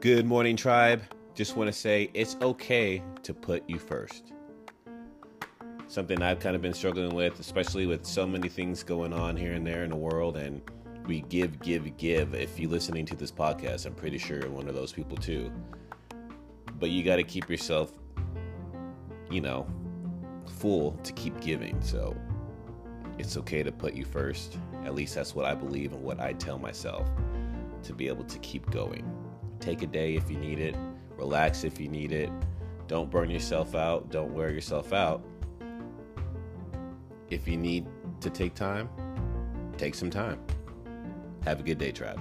Good morning, tribe. Just want to say it's okay to put you first. Something I've kind of been struggling with, especially with so many things going on here and there in the world. And we give, give, give. If you're listening to this podcast, I'm pretty sure you're one of those people too. But you got to keep yourself, you know, full to keep giving. So it's okay to put you first. At least that's what I believe and what I tell myself to be able to keep going. Take a day if you need it, relax if you need it. Don't burn yourself out, don't wear yourself out. If you need to take time, take some time. Have a good day, tribe.